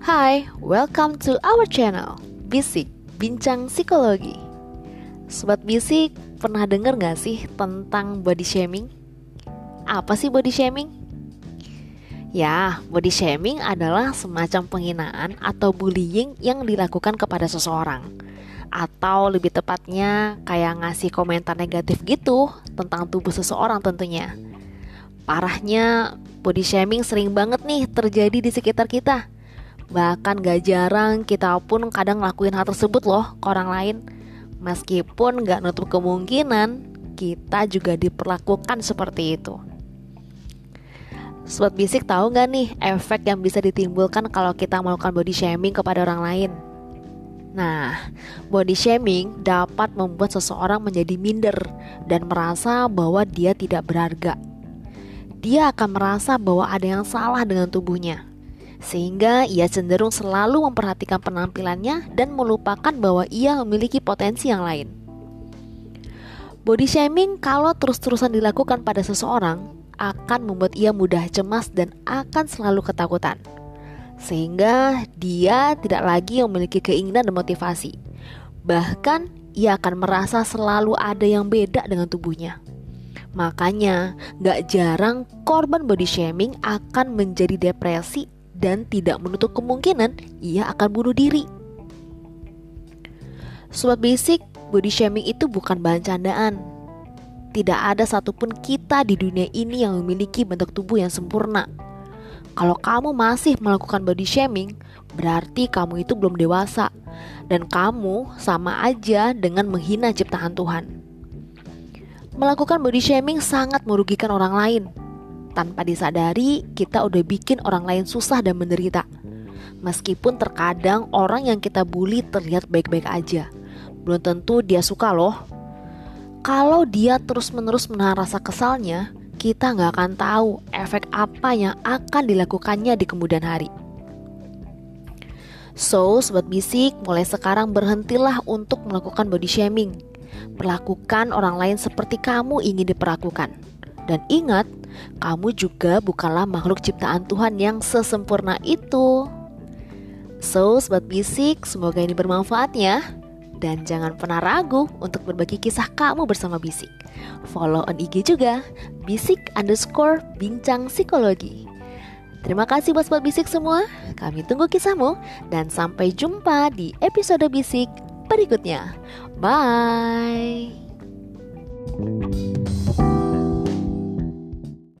Hai, welcome to our channel Bisik, Bincang Psikologi Sobat Bisik, pernah denger gak sih tentang body shaming? Apa sih body shaming? Ya, body shaming adalah semacam penghinaan atau bullying yang dilakukan kepada seseorang Atau lebih tepatnya kayak ngasih komentar negatif gitu tentang tubuh seseorang tentunya Parahnya, body shaming sering banget nih terjadi di sekitar kita Bahkan gak jarang kita pun kadang ngelakuin hal tersebut loh ke orang lain Meskipun gak nutup kemungkinan kita juga diperlakukan seperti itu Sobat Bisik tahu gak nih efek yang bisa ditimbulkan kalau kita melakukan body shaming kepada orang lain? Nah, body shaming dapat membuat seseorang menjadi minder dan merasa bahwa dia tidak berharga. Dia akan merasa bahwa ada yang salah dengan tubuhnya sehingga ia cenderung selalu memperhatikan penampilannya dan melupakan bahwa ia memiliki potensi yang lain. Body shaming kalau terus-terusan dilakukan pada seseorang akan membuat ia mudah cemas dan akan selalu ketakutan. Sehingga dia tidak lagi memiliki keinginan dan motivasi. Bahkan ia akan merasa selalu ada yang beda dengan tubuhnya. Makanya, gak jarang korban body shaming akan menjadi depresi dan tidak menutup kemungkinan ia akan bunuh diri. Sobat basic, body shaming itu bukan bahan candaan. Tidak ada satupun kita di dunia ini yang memiliki bentuk tubuh yang sempurna. Kalau kamu masih melakukan body shaming, berarti kamu itu belum dewasa dan kamu sama aja dengan menghina ciptaan Tuhan. Melakukan body shaming sangat merugikan orang lain, tanpa disadari, kita udah bikin orang lain susah dan menderita. Meskipun terkadang orang yang kita bully terlihat baik-baik aja, belum tentu dia suka loh. Kalau dia terus-menerus menahan rasa kesalnya, kita nggak akan tahu efek apa yang akan dilakukannya di kemudian hari. So, sobat bisik, mulai sekarang berhentilah untuk melakukan body shaming. Perlakukan orang lain seperti kamu ingin diperlakukan. Dan ingat, kamu juga bukanlah makhluk ciptaan Tuhan yang sesempurna itu. So, sobat bisik, semoga ini bermanfaat ya. Dan jangan pernah ragu untuk berbagi kisah kamu bersama Bisik. Follow on IG juga, bisik underscore bincang psikologi. Terima kasih buat sobat bisik semua. Kami tunggu kisahmu dan sampai jumpa di episode bisik berikutnya. Bye.